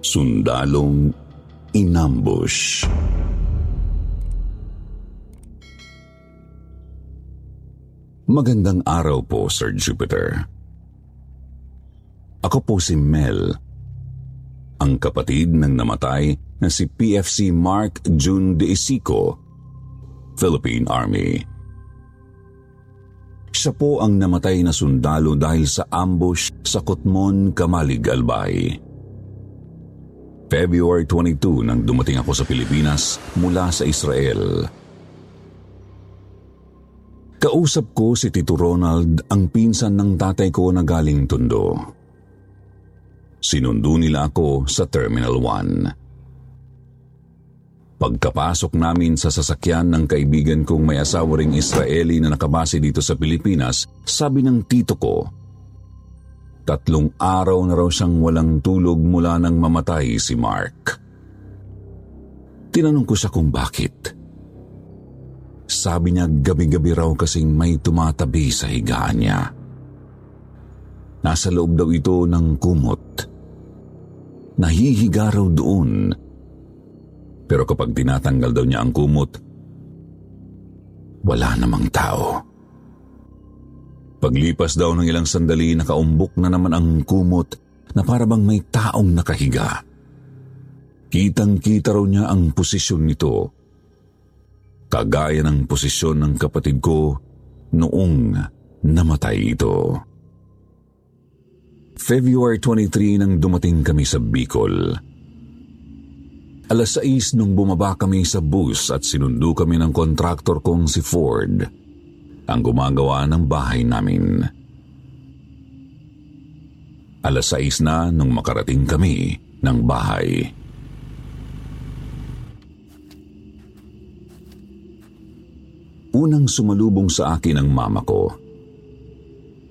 Sundalong inambush. Magandang araw po, Sir Jupiter. Ako po si Mel, ang kapatid ng namatay na si PFC Mark June de Isico, Philippine Army. Siya po ang namatay na sundalo dahil sa ambush sa Kotmon, Kamalig, Albay. February 22 nang dumating ako sa Pilipinas mula sa Israel. Kausap ko si Tito Ronald, ang pinsan ng tatay ko na galing Tondo. Sinundo nila ako sa Terminal 1. Pagkapasok namin sa sasakyan ng kaibigan kong may asawa ring Israeli na nakabase dito sa Pilipinas, sabi ng tito ko, tatlong araw na raw siyang walang tulog mula nang mamatay si Mark. Tinanong ko siya kung bakit. Sabi niya gabi-gabi raw kasing may tumatabi sa higaan niya. Nasa loob daw ito ng kumot. Nahihiga raw doon. Pero kapag tinatanggal daw niya ang kumot, wala namang tao. Paglipas daw ng ilang sandali, nakaumbok na naman ang kumot na parabang may taong nakahiga. Kitang-kita raw niya ang posisyon nito kagaya ng posisyon ng kapatid ko noong namatay ito. February 23 nang dumating kami sa Bicol. Alas 6 nung bumaba kami sa bus at sinundo kami ng kontraktor kong si Ford, ang gumagawa ng bahay namin. Alas 6 na nung makarating kami ng bahay. Unang sumalubong sa akin ang mama ko.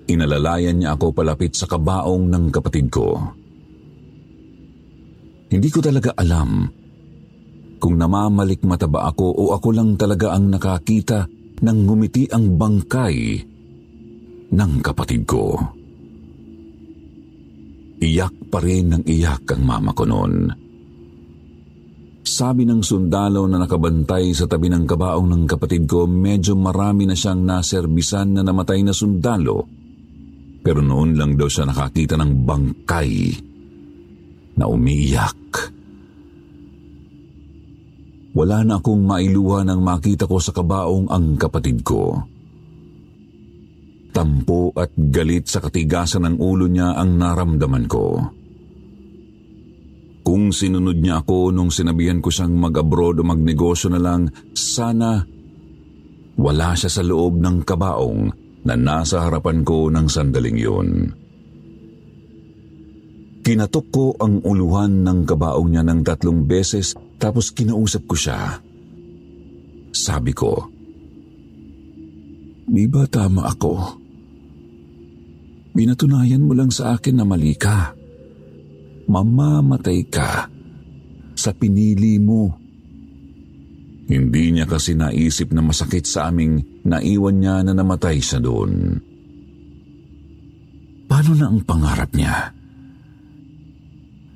Inalalayan niya ako palapit sa kabaong ng kapatid ko. Hindi ko talaga alam kung namamalik mata ba ako o ako lang talaga ang nakakita ng ngumiti ang bangkay ng kapatid ko. Iyak pa rin ng iyak ang mama ko noon. Sabi ng sundalo na nakabantay sa tabi ng kabaong ng kapatid ko, medyo marami na siyang naserbisan na namatay na sundalo. Pero noon lang daw siya nakakita ng bangkay na umiiyak. Wala na akong mailuha nang makita ko sa kabaong ang kapatid ko. Tampo at galit sa katigasan ng ulo niya ang naramdaman ko. Kung sinunod niya ako nung sinabihan ko siyang mag-abroad o magnegosyo na lang, sana wala siya sa loob ng kabaong na nasa harapan ko ng sandaling yun. Kinatok ko ang uluhan ng kabaong niya ng tatlong beses tapos kinausap ko siya. Sabi ko, Di ba tama ako? Binatunayan mo lang sa akin na mali ka. Mamamatay ka sa pinili mo. Hindi niya kasi naisip na masakit sa aming naiwan niya na namatay siya doon. Paano na ang pangarap niya?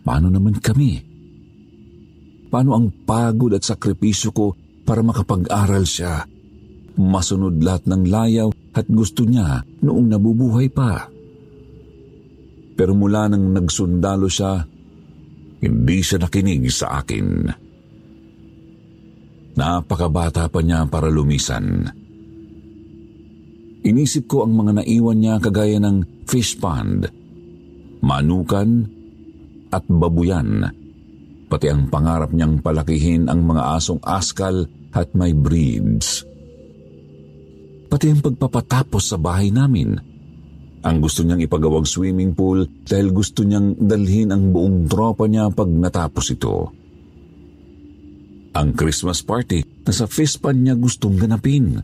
Paano naman kami? Paano ang pagod at sakripisyo ko para makapag-aral siya? Masunod lahat ng layaw at gusto niya noong nabubuhay pa. Pero mula nang nagsundalo siya, hindi siya nakinig sa akin. Napakabata pa niya para lumisan. Inisip ko ang mga naiwan niya kagaya ng fish pond, manukan at babuyan pati ang pangarap niyang palakihin ang mga asong askal at may breeds. Pati ang pagpapatapos sa bahay namin. Ang gusto niyang ipagawang swimming pool dahil gusto niyang dalhin ang buong tropa niya pag natapos ito. Ang Christmas party na sa fistpan niya gustong ganapin.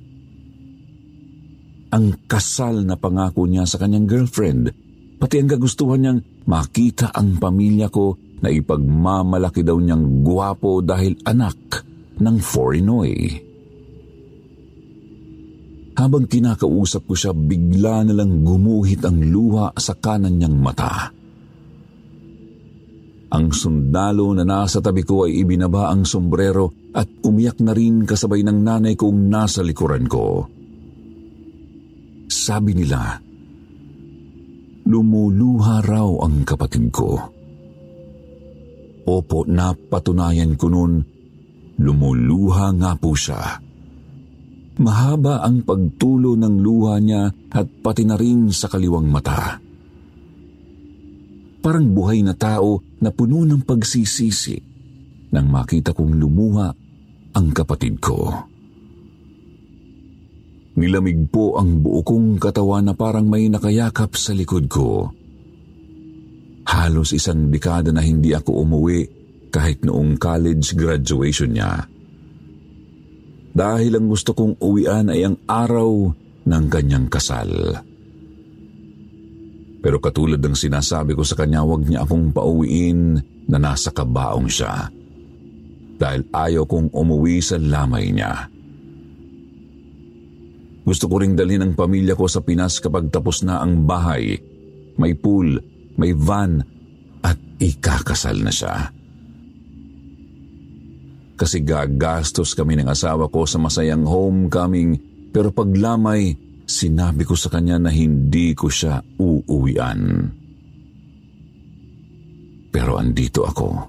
Ang kasal na pangako niya sa kanyang girlfriend, pati ang kagustuhan niyang makita ang pamilya ko na ipagmamalaki daw niyang guwapo dahil anak ng Forinoy. Habang kinakausap ko siya, bigla na lang gumuhit ang luha sa kanan niyang mata. Ang sundalo na nasa tabi ko ay ibinaba ang sombrero at umiyak na rin kasabay ng nanay kong nasa likuran ko. Sabi nila, lumuluha raw ang kapatid ko. Opo, napatunayan ko noon, lumuluha nga po siya. Mahaba ang pagtulo ng luha niya at pati na rin sa kaliwang mata. Parang buhay na tao na puno ng pagsisisi nang makita kong lumuha ang kapatid ko. Nilamig po ang buo kong katawan na parang may nakayakap sa likod ko. Halos isang dekada na hindi ako umuwi kahit noong college graduation niya. Dahil ang gusto kong uwian ay ang araw ng kanyang kasal. Pero katulad ng sinasabi ko sa kanya, huwag niya akong pauwiin na nasa kabaong siya. Dahil ayaw kong umuwi sa lamay niya. Gusto ko ring dalhin ang pamilya ko sa Pinas kapag tapos na ang bahay. May pool, may van, at ikakasal na siya. Kasi gagastos kami ng asawa ko sa masayang homecoming pero paglamay sinabi ko sa kanya na hindi ko siya uuwian. Pero andito ako.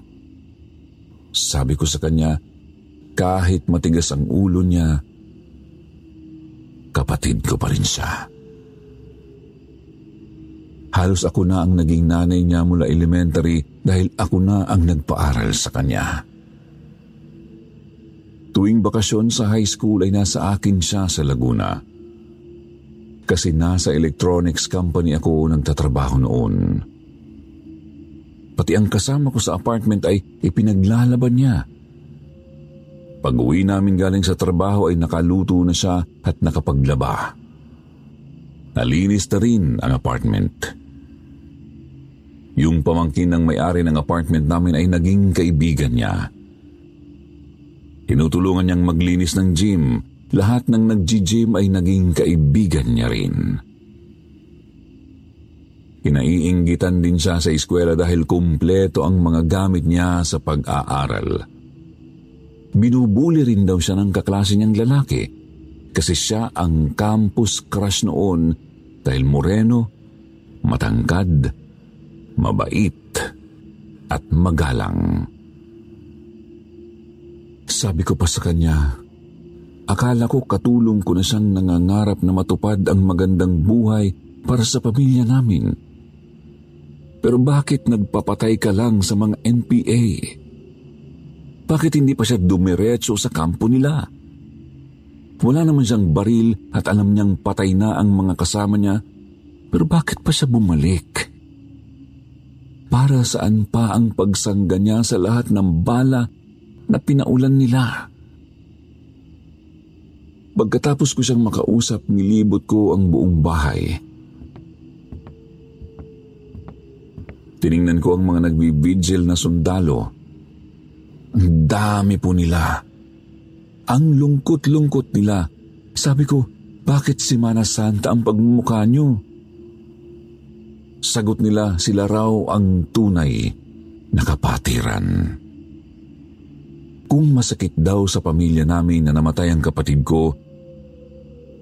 Sabi ko sa kanya, kahit matigas ang ulo niya, kapatid ko pa rin siya. Halos ako na ang naging nanay niya mula elementary dahil ako na ang nagpaaral sa kanya. Tuwing bakasyon sa high school ay nasa akin siya sa Laguna kasi nasa electronics company ako nagtatrabaho noon. Pati ang kasama ko sa apartment ay ipinaglalaban niya. Pag uwi namin galing sa trabaho ay nakaluto na siya at nakapaglaba. Nalinis na rin ang apartment. Yung pamangkin ng may-ari ng apartment namin ay naging kaibigan niya. Tinutulungan niyang maglinis ng gym lahat ng nag-gym ay naging kaibigan niya rin. Kinaiinggitan din siya sa eskwela dahil kumpleto ang mga gamit niya sa pag-aaral. Binubuli rin daw siya ng kaklase niyang lalaki kasi siya ang campus crush noon dahil moreno, matangkad, mabait, at magalang. Sabi ko pa sa kanya, Akala ko katulong ko na siyang nangangarap na matupad ang magandang buhay para sa pamilya namin. Pero bakit nagpapatay ka lang sa mga NPA? Bakit hindi pa siya dumiretso sa kampo nila? Wala naman siyang baril at alam niyang patay na ang mga kasama niya, pero bakit pa siya bumalik? Para saan pa ang pagsangga niya sa lahat ng bala na pinaulan nila? Pagkatapos ko siyang makausap, nilibot ko ang buong bahay. Tiningnan ko ang mga nagbibigil na sundalo. Ang dami po nila. Ang lungkot-lungkot nila. Sabi ko, bakit si Mana Santa ang pagmumukha niyo? Sagot nila sila raw ang tunay na kapatiran. Kung masakit daw sa pamilya namin na namatay ang kapatid ko,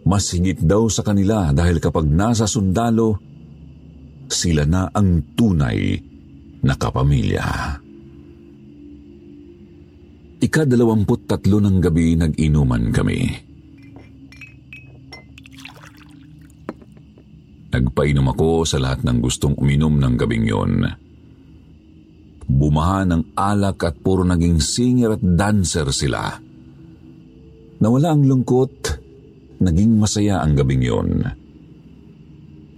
mas higit daw sa kanila dahil kapag nasa sundalo, sila na ang tunay na kapamilya. Ikadalawamput tatlo ng gabi nag-inuman kami. Nagpainom ako sa lahat ng gustong uminom ng gabing yon. bumaha ng alak at puro naging singer at dancer sila. Nawala ang lungkot, naging masaya ang gabing yon.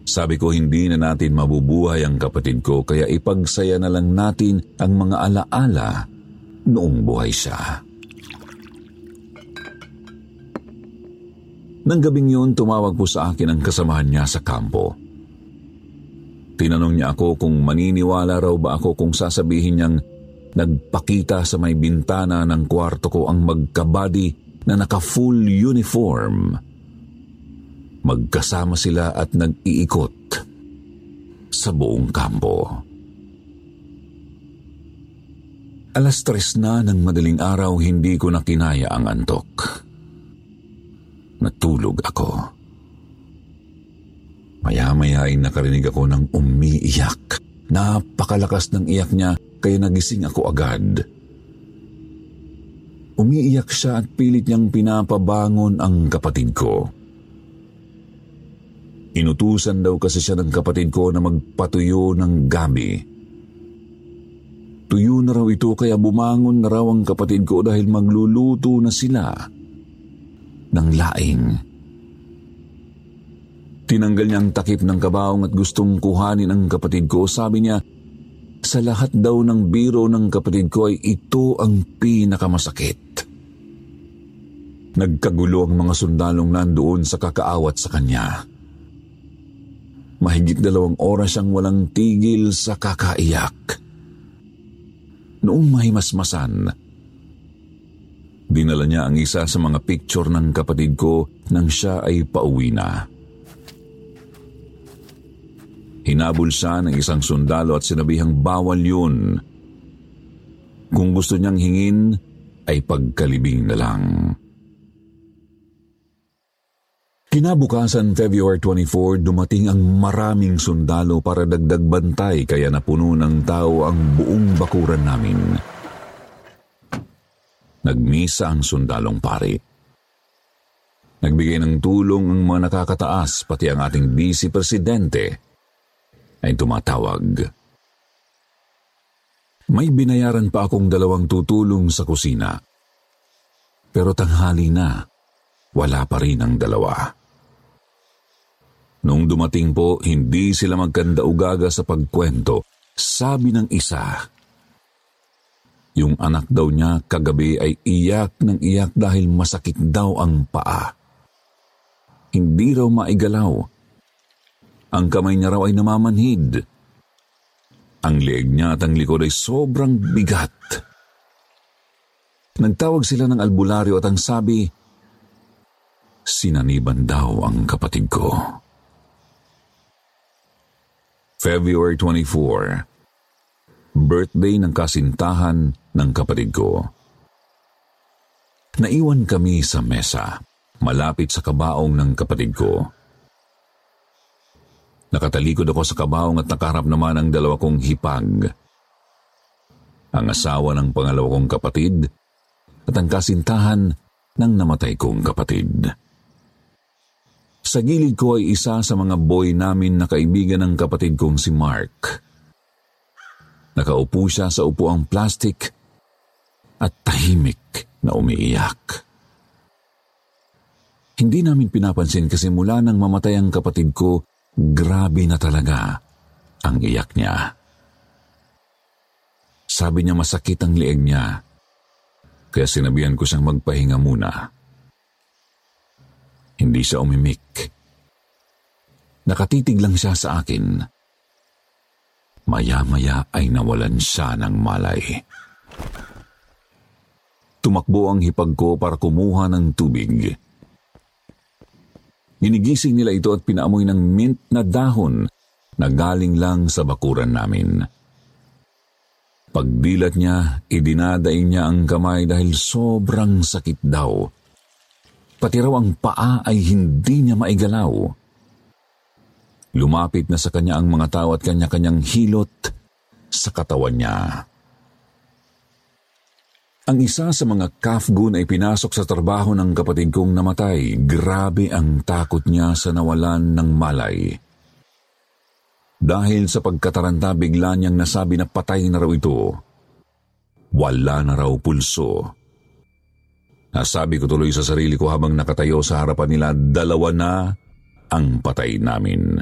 Sabi ko hindi na natin mabubuhay ang kapatid ko kaya ipagsaya na lang natin ang mga alaala noong buhay siya. Nang gabing yun, tumawag po sa akin ang kasamahan niya sa kampo. Tinanong niya ako kung maniniwala raw ba ako kung sasabihin niyang nagpakita sa may bintana ng kwarto ko ang magkabady na naka-full uniform. Magkasama sila at nag-iikot sa buong kampo. Alas tres na ng madaling araw hindi ko na kinaya ang antok. Natulog ako. Maya-maya ay nakarinig ako ng umiiyak. Napakalakas ng iyak niya kaya nagising ako agad. Umiiyak siya at pilit niyang pinapabangon ang kapatid ko. Inutusan daw kasi siya ng kapatid ko na magpatuyo ng gabi. Tuyo na raw ito kaya bumangon na raw ang kapatid ko dahil magluluto na sila ng laing. Tinanggal niya ang takip ng kabaong at gustong kuhanin ang kapatid ko. Sabi niya, sa lahat daw ng biro ng kapatid ko ay ito ang pinakamasakit. Nagkagulo ang mga sundalong nandoon sa kakaawat sa kanya. Mahigit dalawang oras siyang walang tigil sa kakaiyak. Noong mahimasmasan, dinala niya ang isa sa mga picture ng kapatid ko nang siya ay pauwi na. Hinabol siya ng isang sundalo at sinabihang bawal yun. Kung gusto niyang hingin, ay pagkalibing na lang. Kinabukasan February 24, dumating ang maraming sundalo para dagdag bantay kaya napuno ng tao ang buong bakuran namin. Nagmisa ang sundalong pari. Nagbigay ng tulong ang mga nakakataas pati ang ating vice presidente ay tumatawag. May binayaran pa akong dalawang tutulong sa kusina. Pero tanghali na, wala pa rin ang dalawa. Nung dumating po, hindi sila magkanda-ugaga sa pagkwento. Sabi ng isa, yung anak daw niya kagabi ay iyak ng iyak dahil masakit daw ang paa. Hindi raw maigalaw ang kamay niya raw ay namamanhid. Ang leeg niya at ang likod ay sobrang bigat. Nagtawag sila ng albularyo at ang sabi, sinaniban daw ang kapatid ko. February 24, birthday ng kasintahan ng kapatid ko. Naiwan kami sa mesa, malapit sa kabaong ng kapatid ko. Nakatalikod ako sa kabaong at nakaharap naman ang dalawa kong hipag. Ang asawa ng pangalawa kong kapatid at ang kasintahan ng namatay kong kapatid. Sa gilid ko ay isa sa mga boy namin na kaibigan ng kapatid kong si Mark. Nakaupo siya sa upuang plastik at tahimik na umiiyak. Hindi namin pinapansin kasi mula nang mamatay ang kapatid ko, Grabe na talaga ang iyak niya. Sabi niya masakit ang lieg niya, kaya sinabihan ko siyang magpahinga muna. Hindi siya umimik. Nakatitig lang siya sa akin. Maya-maya ay nawalan siya ng malay. Tumakbo ang hipag ko para kumuha ng tubig. Ginigising nila ito at pinaamoy ng mint na dahon na galing lang sa bakuran namin. Pagdilat niya, idinaday niya ang kamay dahil sobrang sakit daw. Pati raw ang paa ay hindi niya maigalaw. Lumapit na sa kanya ang mga tao at kanya-kanyang hilot sa katawan niya. Ang isa sa mga kafgun ay pinasok sa trabaho ng kapatid kong namatay. Grabe ang takot niya sa nawalan ng malay. Dahil sa pagkataranta, bigla niyang nasabi na patay na raw ito. Wala na raw pulso. Nasabi ko tuloy sa sarili ko habang nakatayo sa harapan nila, dalawa na ang patay namin.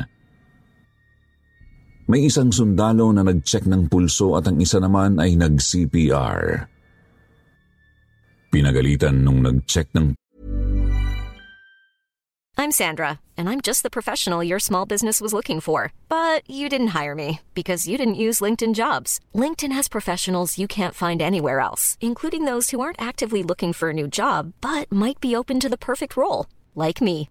May isang sundalo na nag-check ng pulso at ang isa naman ay nag-CPR. Pinagalitan nung nag-check ng I'm Sandra, and I'm just the professional your small business was looking for. But you didn't hire me because you didn't use LinkedIn jobs. LinkedIn has professionals you can't find anywhere else, including those who aren't actively looking for a new job but might be open to the perfect role, like me.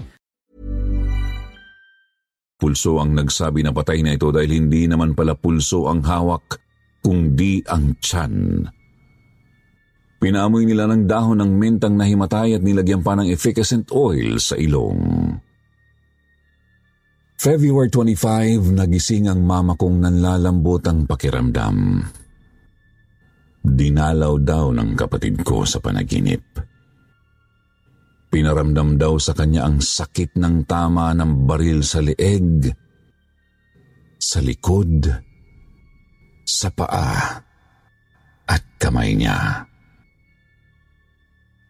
pulso ang nagsabi na patay na ito dahil hindi naman pala pulso ang hawak, kundi ang tiyan. Pinamoy nila ng dahon ng mentang nahimatay at nilagyan pa ng efficacent oil sa ilong. February 25, nagising ang mama kong nanlalambot ang pakiramdam. Dinalaw daw ng kapatid ko sa panaginip. Pinaramdam daw sa kanya ang sakit ng tama ng baril sa leeg, sa likod, sa paa, at kamay niya.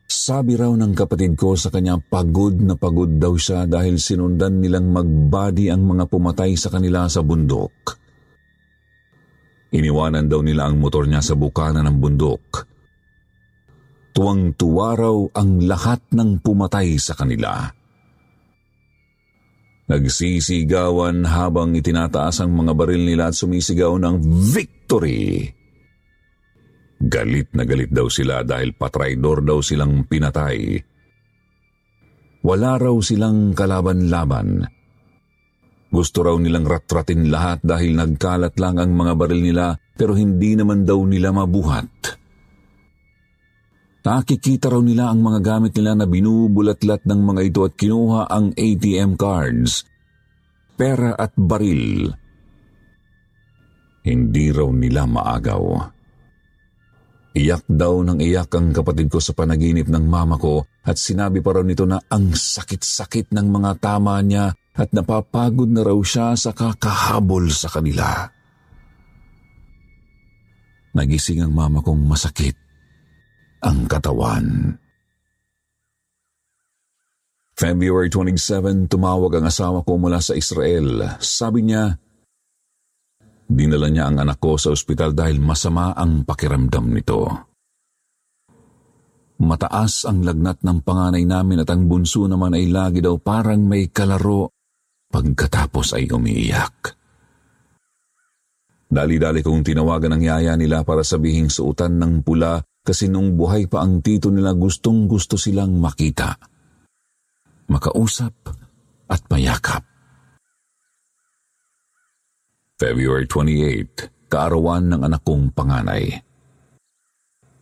Sabi raw ng kapatid ko sa kanya pagod na pagod daw siya dahil sinundan nilang magbadi ang mga pumatay sa kanila sa bundok. Iniwanan daw nila ang motor niya sa bukana ng bundok. Tuwang-tuwa raw ang lahat ng pumatay sa kanila. Nagsisigawan habang itinataas ang mga baril nila at sumisigaw ng victory. Galit na galit daw sila dahil patraidor daw silang pinatay. Wala raw silang kalaban-laban. Gusto raw nilang ratratin lahat dahil nagkalat lang ang mga baril nila pero hindi naman daw nila mabuhat. Nakikita raw nila ang mga gamit nila na binubulatlat ng mga ito at kinuha ang ATM cards, pera at baril. Hindi raw nila maagaw. Iyak daw ng iyak ang kapatid ko sa panaginip ng mama ko at sinabi pa raw nito na ang sakit-sakit ng mga tama niya at napapagod na raw siya sa kakahabol sa kanila. Nagising ang mama kong masakit ang katawan. February 27, tumawag ang asawa ko mula sa Israel. Sabi niya, dinala niya ang anak ko sa ospital dahil masama ang pakiramdam nito. Mataas ang lagnat ng panganay namin at ang bunso naman ay lagi daw parang may kalaro pagkatapos ay umiiyak. Dali-dali kong tinawagan ang yaya nila para sabihing suutan ng pula kasi nung buhay pa ang tito nila gustong gusto silang makita. Makausap at mayakap. February 28, kaarawan ng anak kong panganay.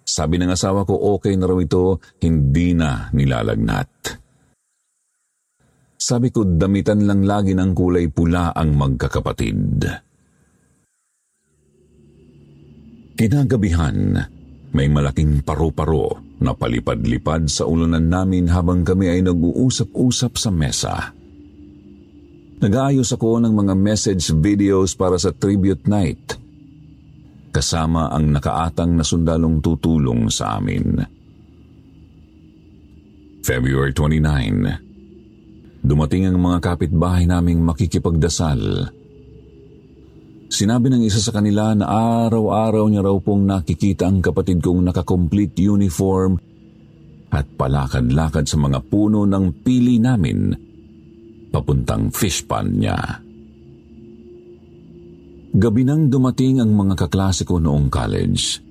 Sabi ng asawa ko okay na raw ito, hindi na nilalagnat. Sabi ko damitan lang lagi ng kulay pula ang magkakapatid. Kinagabihan, may malaking paru-paro na palipad-lipad sa ulunan namin habang kami ay nag-uusap-usap sa mesa. Nag-aayos ako ng mga message videos para sa tribute night. Kasama ang nakaatang na sundalong tutulong sa amin. February 29. Dumating ang mga kapitbahay naming makikipagdasal. Sinabi ng isa sa kanila na araw-araw niya raw pong nakikita ang kapatid kong nakakomplete uniform at palakad-lakad sa mga puno ng pili namin papuntang fish pond niya. Gabi nang dumating ang mga kaklase ko noong college.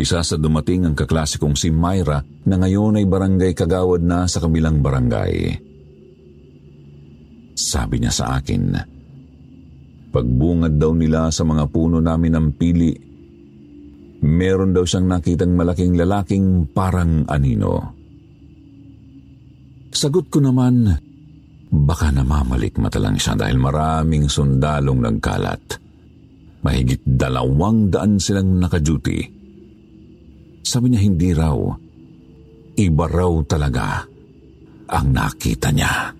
Isa sa dumating ang kaklase kong si Myra na ngayon ay barangay kagawad na sa kabilang barangay. Sabi niya sa akin, pagbungad daw nila sa mga puno namin ng pili, meron daw siyang nakitang malaking lalaking parang anino. Sagot ko naman, Baka namamalikmata lang siya dahil maraming sundalong nagkalat. Mahigit dalawang daan silang nakaduty. Sabi niya hindi raw. Iba raw talaga ang nakita niya.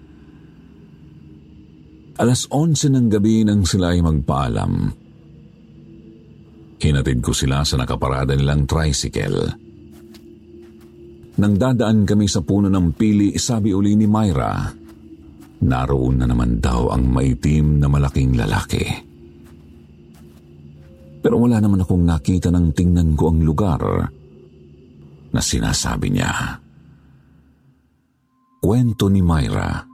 Alas 11 ng gabi nang sila ay magpaalam. Hinatid ko sila sa nakaparada nilang tricycle. Nang dadaan kami sa puno ng pili, sabi uli ni Myra, naroon na naman daw ang maitim na malaking lalaki. Pero wala naman akong nakita ng tingnan ko ang lugar na sinasabi niya. Kwento ni Myra.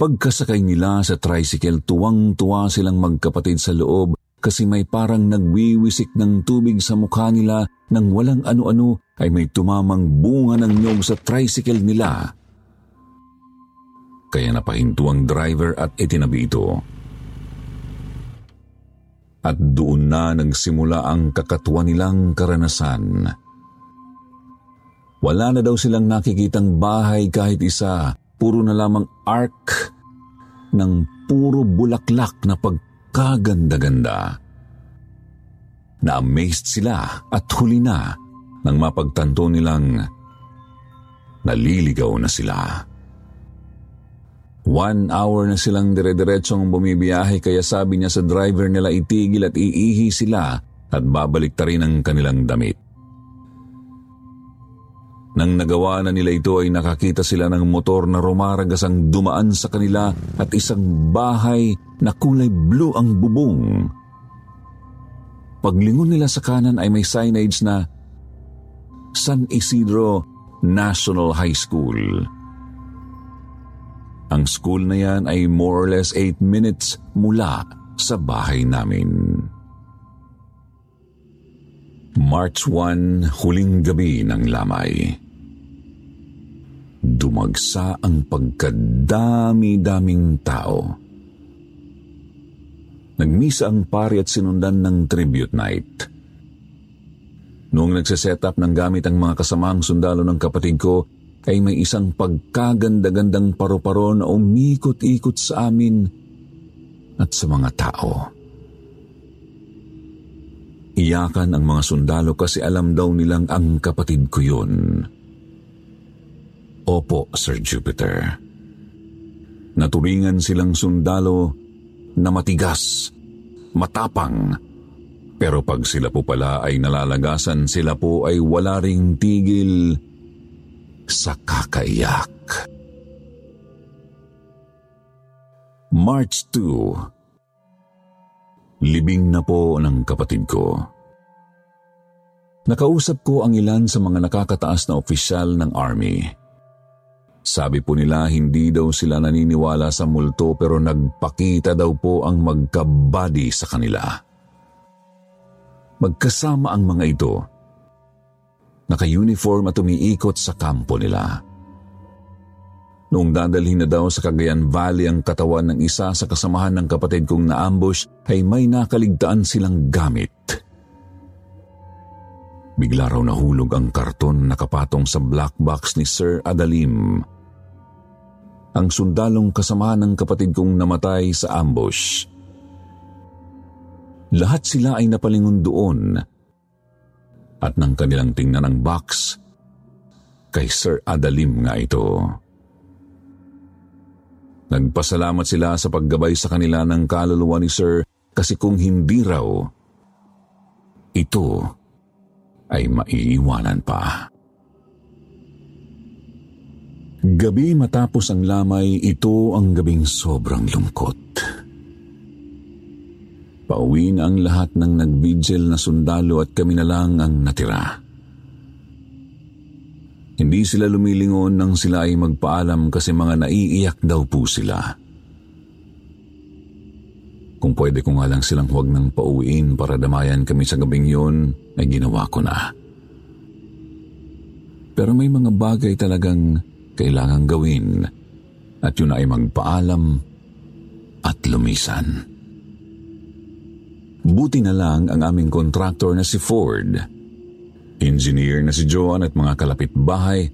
Pagkasakay nila sa tricycle, tuwang-tuwa silang magkapatid sa loob kasi may parang nagwiwisik ng tubig sa mukha nila nang walang ano-ano ay may tumamang bunga ng nyog sa tricycle nila kaya napahinto ang driver at itinabi ito. At doon na nagsimula ang kakatuwa nilang karanasan. Wala na daw silang nakikitang bahay kahit isa, puro na lamang ark ng puro bulaklak na pagkaganda-ganda. Na-amazed sila at huli na nang mapagtanto nilang naliligaw na sila. One hour na silang dire-diretsong bumibiyahe kaya sabi niya sa driver nila itigil at iihi sila at babalik ta rin ang kanilang damit. Nang nagawa na nila ito ay nakakita sila ng motor na rumaragas ang dumaan sa kanila at isang bahay na kulay blue ang bubong. Paglingon nila sa kanan ay may signage na San Isidro National High School. Ang school na yan ay more or less 8 minutes mula sa bahay namin. March 1, huling gabi ng lamay. Dumagsa ang pagkadami-daming tao. Nagmisa ang pari at sinundan ng tribute night. Noong nagsiset up ng gamit ang mga kasamang sundalo ng kapatid ko, ay may isang pagkaganda-gandang paru-paro na umikot-ikot sa amin at sa mga tao. Iyakan ang mga sundalo kasi alam daw nilang ang kapatid ko yun. Opo, Sir Jupiter. Naturingan silang sundalo na matigas, matapang, pero pag sila po pala ay nalalagasan, sila po ay wala ring tigil sa kakaiyak. March 2 Libing na po ng kapatid ko. Nakausap ko ang ilan sa mga nakakataas na opisyal ng Army. Sabi po nila hindi daw sila naniniwala sa multo pero nagpakita daw po ang magkabadi sa kanila. Magkasama ang mga ito naka-uniform at umiikot sa kampo nila. Noong dadalhin na daw sa Cagayan Valley ang katawan ng isa sa kasamahan ng kapatid kong na-ambush ay may nakaligtaan silang gamit. Bigla raw nahulog ang karton na kapatong sa black box ni Sir Adalim. Ang sundalong kasamahan ng kapatid kong namatay sa ambush. Lahat sila ay napalingon doon at nang kanilang tingnan ang box, kay Sir Adalim nga ito. Nagpasalamat sila sa paggabay sa kanila ng kaluluwa ni Sir kasi kung hindi raw, ito ay maiiwanan pa. Gabi matapos ang lamay, ito ang gabing sobrang lungkot. Pauwi na ang lahat ng nagbigil na sundalo at kami na lang ang natira. Hindi sila lumilingon nang sila ay magpaalam kasi mga naiiyak daw po sila. Kung pwede ko nga lang silang huwag nang pauwiin para damayan kami sa gabing yun, ay ginawa ko na. Pero may mga bagay talagang kailangang gawin at yun ay magpaalam at lumisan. Buti na lang ang aming kontraktor na si Ford. Engineer na si Joan at mga kalapit bahay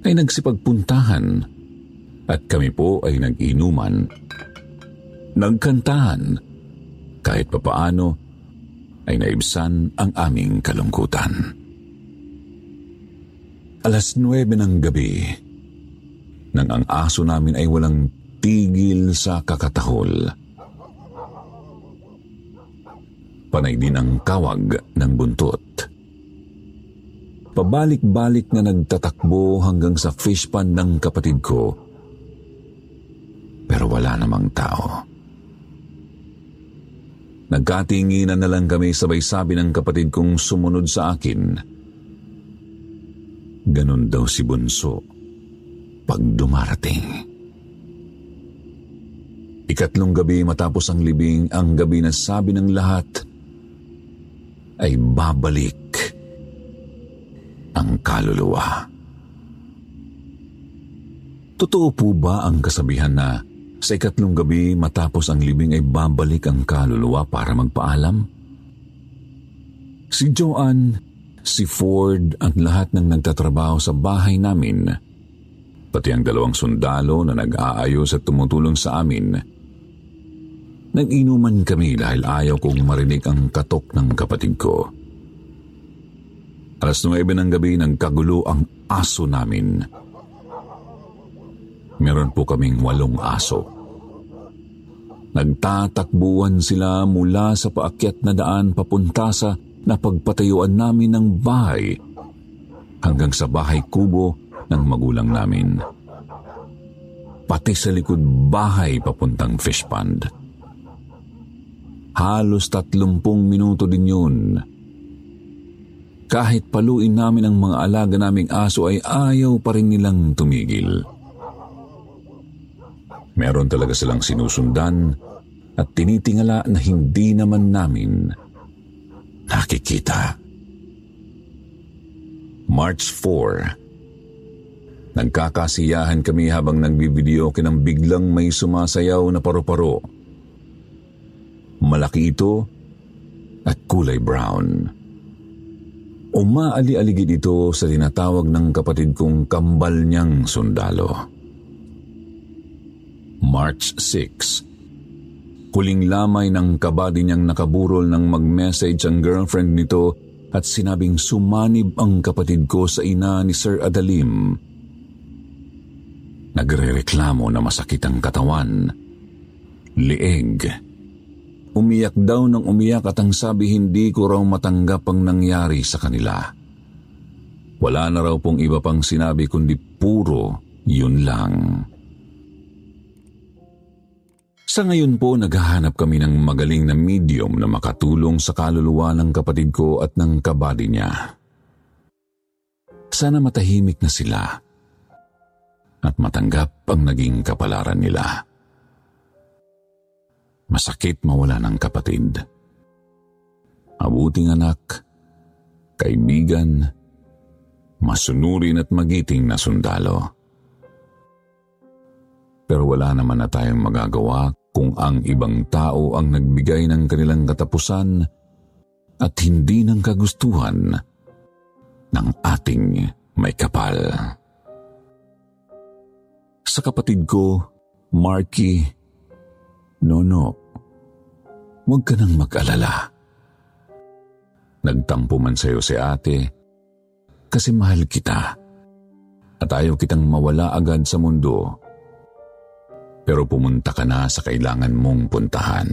ay nagsipagpuntahan at kami po ay nag-inuman nagkantahan. Kahit papaano ay naibsan ang aming kalungkutan. Alas nuwebe ng gabi, nang ang aso namin ay walang tigil sa kakatahol. Panay din ang kawag ng buntot. Pabalik-balik na nagtatakbo hanggang sa fish pond ng kapatid ko. Pero wala namang tao. Nagkatinginan na lang kami sabay sabi ng kapatid kong sumunod sa akin. Ganon daw si Bunso pag dumarating. Ikatlong gabi matapos ang libing, ang gabi na sabi ng lahat ay babalik ang kaluluwa. Totoo po ba ang kasabihan na sa ikatlong gabi matapos ang libing ay babalik ang kaluluwa para magpaalam. Si Joanne, si Ford at lahat ng nagtatrabaho sa bahay namin, pati ang dalawang sundalo na nag-aayos at tumutulong sa amin, nag-inuman kami dahil ayaw kong marinig ang katok ng kapatid ko. Alas 9 ng gabi nagkagulo ang aso namin. Meron po kaming walong aso. Nagtatakbuhan sila mula sa paakyat na daan papunta sa napagpatayuan namin ng bahay hanggang sa bahay kubo ng magulang namin. Pati sa likod bahay papuntang fish pond. Halos tatlumpung minuto din yun. Kahit paluin namin ang mga alaga naming aso ay ayaw pa rin nilang tumigil. Meron talaga silang sinusundan at tinitingala na hindi naman namin nakikita. March 4 Nagkakasiyahan kami habang nagbibideo kinang biglang may sumasayaw na paru-paro. Malaki ito at kulay brown. Umaali-aligid ito sa tinatawag ng kapatid kong kambal niyang sundalo. March 6 Kuling lamay ng kabady niyang nakaburol nang mag-message ang girlfriend nito at sinabing sumanib ang kapatid ko sa ina ni Sir Adalim. Nagre-reklamo na masakit ang katawan. Lieg. Umiyak daw ng umiyak at ang sabi hindi ko raw matanggap ang nangyari sa kanila. Wala na raw pong iba pang sinabi kundi puro yun lang. Sa ngayon po, naghahanap kami ng magaling na medium na makatulong sa kaluluwa ng kapatid ko at ng kabady niya. Sana matahimik na sila at matanggap ang naging kapalaran nila. Masakit mawala ng kapatid. Abuting anak, kaibigan, masunurin at magiting na sundalo. Pero wala naman na tayong magagawa kung ang ibang tao ang nagbigay ng kanilang katapusan at hindi ng kagustuhan ng ating may kapal. Sa kapatid ko, Marky, Nono, huwag ka nang mag-alala. Nagtampo man sa'yo si ate kasi mahal kita at ayaw kitang mawala agad sa mundo pero pumunta ka na sa kailangan mong puntahan.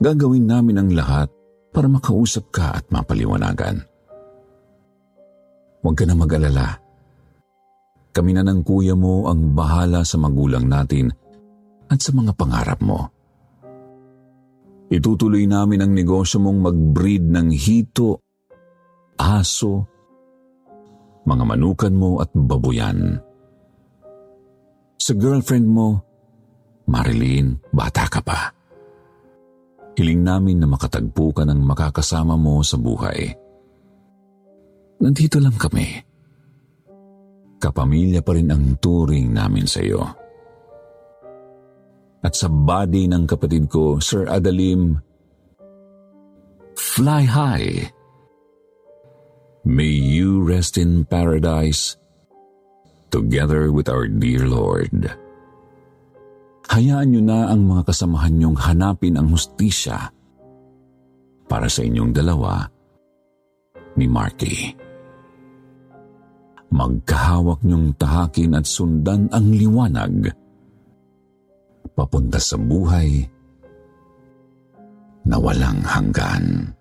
Gagawin namin ang lahat para makausap ka at mapaliwanagan. Huwag ka na mag-alala. Kami na ng kuya mo ang bahala sa magulang natin at sa mga pangarap mo. Itutuloy namin ang negosyo mong mag-breed ng hito, aso, mga manukan mo at babuyan. Sa girlfriend mo, Marilyn, bata ka pa. Hiling namin na makatagpo ka ng makakasama mo sa buhay. Nandito lang kami. Kapamilya pa rin ang turing namin sa iyo. At sa body ng kapatid ko, Sir Adalim, fly high. May you rest in paradise together with our dear Lord. Hayaan niyo na ang mga kasamahan niyong hanapin ang hustisya para sa inyong dalawa ni Marky. Magkahawak niyong tahakin at sundan ang liwanag papunta sa buhay na walang hanggan.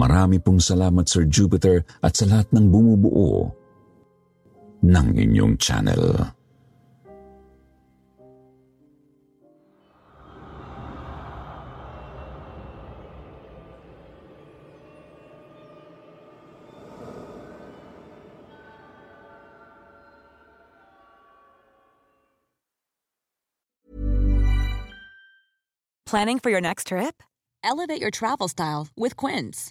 Marami pong salamat Sir Jupiter at sa lahat ng bumubuo ng inyong channel. Planning for your next trip? Elevate your travel style with Quince.